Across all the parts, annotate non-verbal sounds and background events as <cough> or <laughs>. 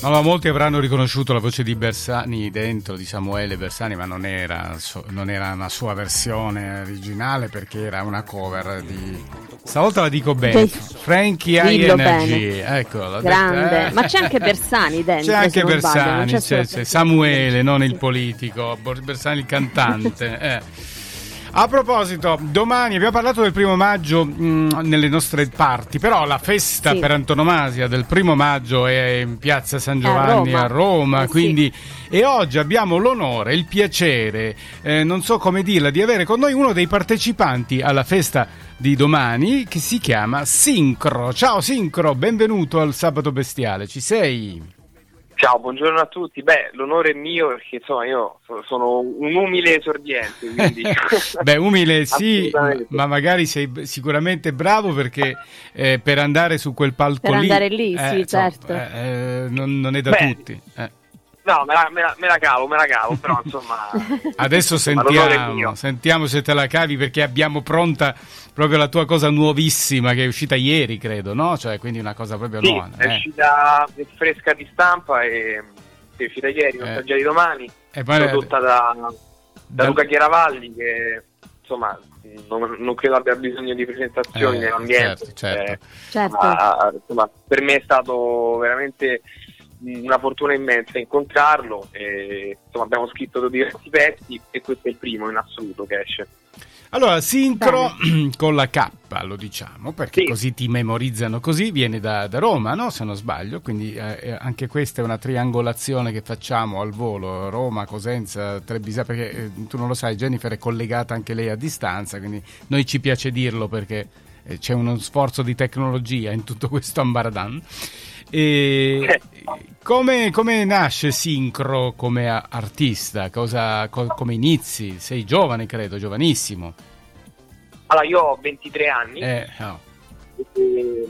Ma molti avranno riconosciuto la voce di Bersani dentro, di Samuele Bersani, ma non era, non era una sua versione originale perché era una cover di... Stavolta la dico bene, Frankie ING, ecco, Grande, detto, eh. ma c'è anche Bersani dentro. C'è anche Bersani, c'è, c'è, c'è Samuele, non il politico, Bersani il cantante. Eh. A proposito, domani abbiamo parlato del primo maggio mh, mm, nelle nostre parti, però la festa sì. per antonomasia del primo maggio è in piazza San Giovanni a Roma, a Roma eh, quindi sì. e oggi abbiamo l'onore, il piacere, eh, non so come dirla, di avere con noi uno dei partecipanti alla festa di domani che si chiama Sincro. Ciao Sincro, benvenuto al Sabato Bestiale, ci sei? Ciao, buongiorno a tutti. Beh, l'onore è mio perché insomma io sono un umile esordiente. Quindi... <laughs> Beh, umile sì, ma magari sei sicuramente bravo perché eh, per andare su quel palco per lì... andare lì, eh, sì, certo. Eh, eh, non, non, è da Beh, tutti. No, me la, me, la, me la, cavo, me la cavo, però <laughs> insomma... Adesso sentiamo, sentiamo se te la cavi perché abbiamo pronta proprio la tua cosa nuovissima che è uscita ieri, credo, no? Cioè, quindi una cosa proprio sì, nuova. è eh. uscita fresca di stampa e è uscita ieri, non eh. già di domani, e poi prodotta da, da, da Luca Chiaravalli che insomma non, non, credo abbia bisogno di presentazioni eh, nell'ambiente. Certo, certo. Eh, certo. Ma, insomma, per me è stato veramente una fortuna immensa incontrarlo. E, insomma, abbiamo scritto diversi pezzi e questo è il primo in assoluto che esce. Allora, sincro <clears throat> con la K, lo diciamo, perché sì. così ti memorizzano così, viene da, da Roma, no? se non sbaglio, quindi eh, eh, anche questa è una triangolazione che facciamo al volo, Roma, Cosenza, Trebisonda, perché eh, tu non lo sai, Jennifer è collegata anche lei a distanza, quindi noi ci piace dirlo perché eh, c'è uno sforzo di tecnologia in tutto questo ambaradan. E <laughs> come, come, nasce Sincro come artista? Cosa, co, come inizi? Sei giovane, credo, giovanissimo. Allora, io ho 23 anni. Eh, no. e,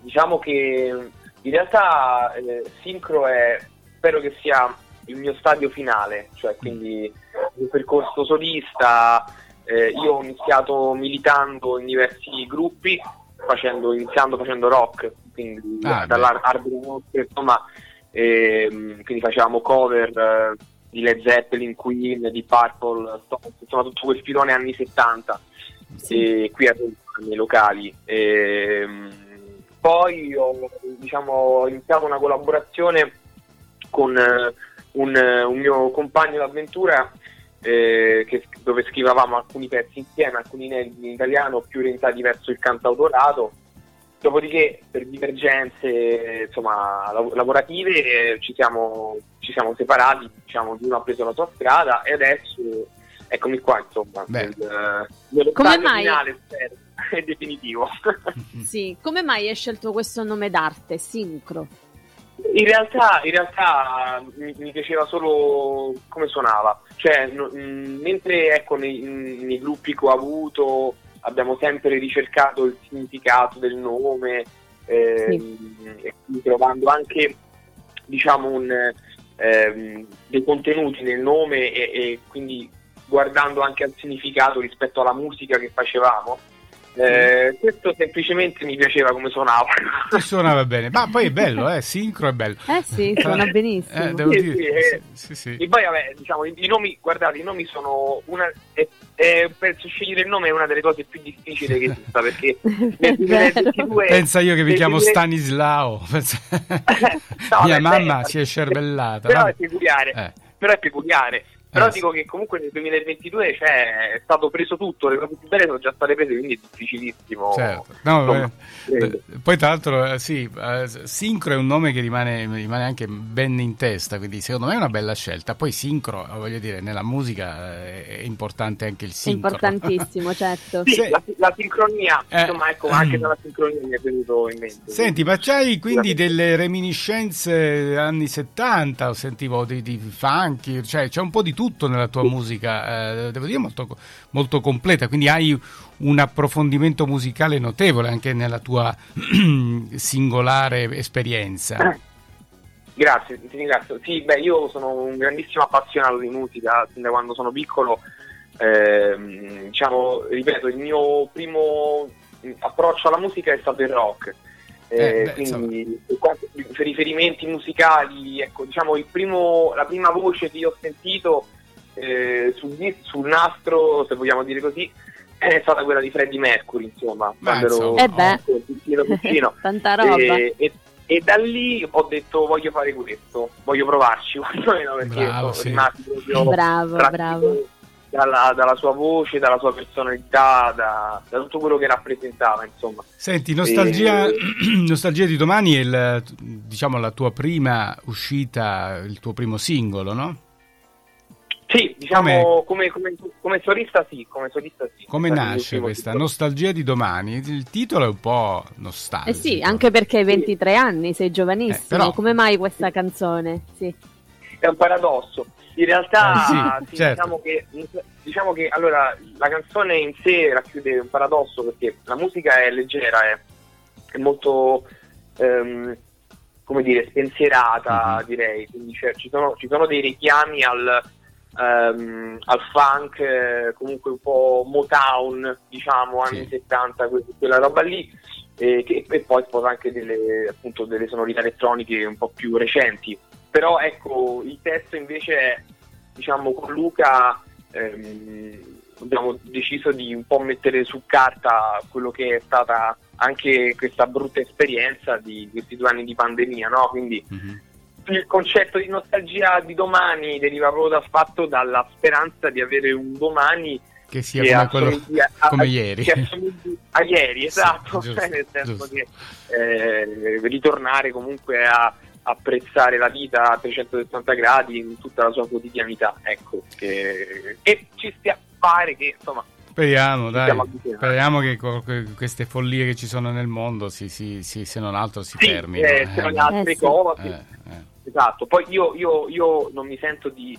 diciamo che in realtà eh, Sincro è, spero che sia il mio stadio finale, cioè quindi un percorso solista. Eh, io ho iniziato militando in diversi gruppi, facendo, iniziando facendo rock, quindi ah, dall'hard rock, insomma, ehm, quindi facevamo cover eh, di Led Zeppelin, Queen, di Purple, insomma tutto quel filone anni 70 sì. qui a Roma, nei locali. E, ehm, poi ho diciamo, iniziato una collaborazione con eh, un, un, mio compagno d'avventura eh, che, dove scrivevamo alcuni pezzi insieme, alcuni inediti in italiano più orientati verso il cantautorato Dopodiché, per divergenze insomma, lavorative, ci siamo, ci siamo separati, diciamo, ognuno ha preso la sua strada e adesso eccomi qua, insomma, nel, nello come mai... finale spero, <laughs> è definitivo. <laughs> sì, come mai hai scelto questo nome d'arte, Sincro? In realtà, in realtà mi, mi, piaceva solo come suonava, cioè no, mh, mentre ecco, nei, nei gruppi che ho avuto abbiamo sempre ricercato il significato del nome, eh, sì. trovando anche diciamo, un, eh, dei contenuti nel nome e, e, quindi guardando anche al significato rispetto alla musica che facevamo. Eh, questo semplicemente mi piaceva come suonava. suonava bene, ma poi è bello, eh? Sincro è bello. Eh sì, suona benissimo. Eh, devo sì, dire. Sì, sì, e poi, vabbè, diciamo, i, i, nomi, guardate, i nomi sono una. Eh, eh, per scegliere il nome è una delle cose più difficili che esista perché <laughs> nel 2022, <laughs> pensa io che mi chiamo 20... Stanislao. <laughs> no, Mia mamma si è scervellata. Però è peculiare. Eh. Però è peculiare. Però eh, dico che comunque nel 2022 cioè, è stato preso tutto, le cose più belle sono già state prese, quindi è difficilissimo. Certo. No, eh, poi tra l'altro eh, sì, eh, Sincro è un nome che rimane, rimane, anche ben in testa, quindi secondo me è una bella scelta. Poi Sincro, voglio dire, nella musica è importante anche il sincro. È importantissimo, <laughs> certo. Sì, la, la, sincronia, insomma, ecco, anche dalla sincronia mi è venuto in mente. Senti, ma c'hai quindi delle reminiscenze anni 70, o sentivo di, di funky, cioè c'è un po' di tutto tutto nella tua musica, eh, devo dire molto, molto, completa, quindi hai un approfondimento musicale notevole anche nella tua <clears throat> singolare esperienza. <clears throat> Grazie, ti ringrazio. Sì, beh, io sono un grandissimo appassionato di musica, sin da quando sono piccolo. Eh, diciamo, ripeto, il mio primo approccio alla musica è stato il rock. Eh, eh, quindi per riferimenti musicali, ecco, diciamo primo, la prima voce che io ho sentito eh, sul, sul, nastro, se vogliamo dire così, è stata quella di Freddie Mercury, insomma, quando ero eh piccino, piccino. <laughs> Tanta roba. E, e, e, da lì ho detto voglio fare questo, voglio provarci, <laughs> perché bravo, sì. bravo, bravo. Dalla, dalla, sua voce, dalla sua personalità, da, da, tutto quello che rappresentava, insomma. Senti, Nostalgia, e... <clears throat> Nostalgia di domani è il, diciamo, la tua prima uscita, il tuo primo singolo, no? Sì, diciamo come, come, come, solista sì, come solista sì. Come nasce questa titolo. nostalgia di domani? Il titolo è un po' nostalgico. Eh sì, anche perché hai 23 sì. anni, sei giovanissimo. Eh, però... Come mai questa canzone? Sì. È un paradosso. In realtà eh, sì, sì, certo. diciamo, che, diciamo, che, allora la canzone in sé racchiude un paradosso perché la musica è leggera, è, è molto ehm, come dire spensierata, mm-hmm. direi. Quindi cioè, ci, sono, ci sono dei richiami al ehm, al funk, eh, comunque un po' Motown, diciamo, anni sì. 70, quella roba lì. E, che, e poi sposa anche delle, appunto, delle sonorità elettroniche un po' più recenti. Però ecco, il testo invece diciamo, con Luca ehm, abbiamo deciso di un po' mettere su carta quello che è stata anche questa brutta esperienza di questi due anni di pandemia, no? Quindi mm-hmm il concetto di nostalgia di domani deriva proprio dal fatto dalla speranza di avere un domani che sia che come, quello, a, come ieri. a ieri, <laughs> esatto, sì, <laughs> giusto, nel senso giusto. che eh, ritornare comunque a apprezzare la vita a 360 gradi in tutta la sua quotidianità, ecco, che, e ci stia a fare che insomma Speriamo, dai. Speriamo che queste follie che ci sono nel mondo, si, si, si, se non altro, si sì, fermino. Eh, eh. le altre eh, cose. Eh, eh. Esatto, poi io, io, io, non mi sento di,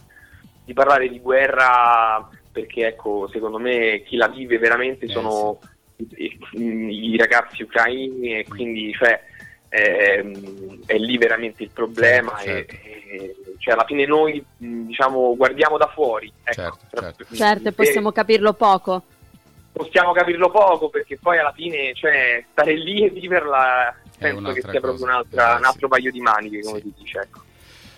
di, parlare di guerra perché, ecco, secondo me chi la vive veramente eh, sono sì. i, i, ragazzi ucraini e quindi, cioè, è, è lì veramente il problema. Certo, certo. E, e, cioè, alla fine noi, diciamo, guardiamo da fuori. Ecco, certo, certo. certo possiamo capirlo poco possiamo capirlo poco perché poi alla fine cioè, stare lì e viverla penso che sia proprio un'altra, eh, un altro paio di maniche come sì. si dice ecco.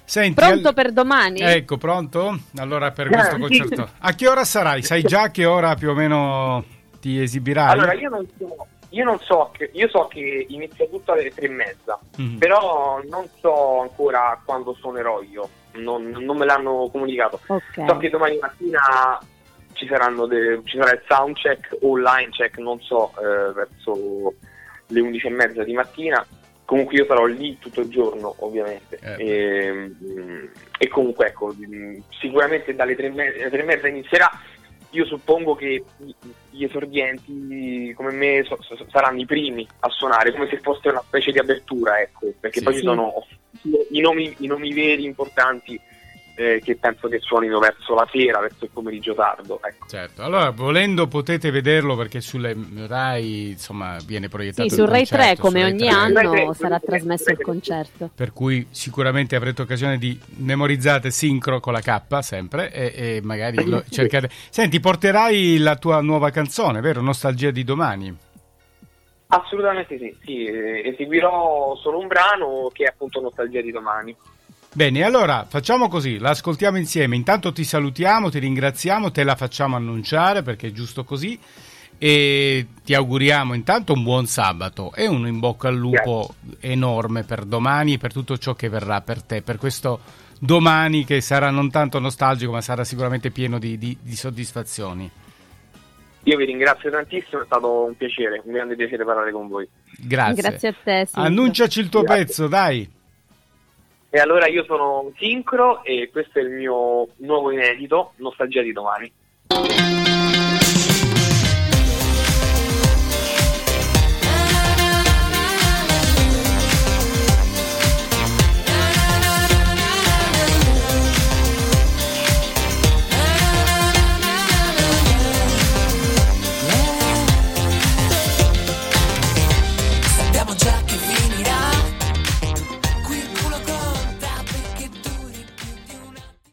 Senti, pronto per domani? Ecco, pronto? Allora per questo concerto. A che ora sarai? Sai già che ora più o meno ti esibirai? Allora, io non so, io non so che, io so che inizia tutto alle tre e mezza, mm-hmm. però non so ancora quando suonerò io, non, non me l'hanno comunicato. Okay. So che domani mattina ci, saranno de, ci sarà il sound check o line check, non so, eh, verso le 11 e mezza di mattina. Comunque io sarò lì tutto il giorno, ovviamente. Eh. E, e, comunque, ecco, sicuramente dalle tre e mezza inizierà. Io suppongo che gli esordienti come me so- so- saranno i primi a suonare, come se fosse una specie di apertura, ecco, perché sì, poi sì. ci sono i nomi, i nomi veri importanti eh, che penso che suonino verso la sera, verso il pomeriggio tardo. Ecco. Certo, allora volendo potete vederlo perché sulle Rai insomma viene proiettato sì, su Rai 3 come ogni 3. anno 3, sarà trasmesso il concerto. Per cui sicuramente avrete occasione di memorizzare sincro con la K sempre e, e magari lo <laughs> cercate. Senti, porterai la tua nuova canzone, vero? Nostalgia di domani. Assolutamente sì, sì, eseguirò solo un brano che è appunto Nostalgia di domani. Bene, allora facciamo così, l'ascoltiamo insieme. Intanto ti salutiamo, ti ringraziamo, te la facciamo annunciare perché è giusto così. E ti auguriamo intanto un buon sabato e un in bocca al lupo Grazie. enorme per domani e per tutto ciò che verrà per te, per questo domani che sarà non tanto nostalgico ma sarà sicuramente pieno di, di, di soddisfazioni. Io vi ringrazio tantissimo, è stato un piacere, un grande piacere parlare con voi. Grazie. Grazie a te. Silvio. Annunciaci il tuo Grazie. pezzo, dai. E allora io sono sincro e questo è il mio nuovo inedito, Nostalgia di domani.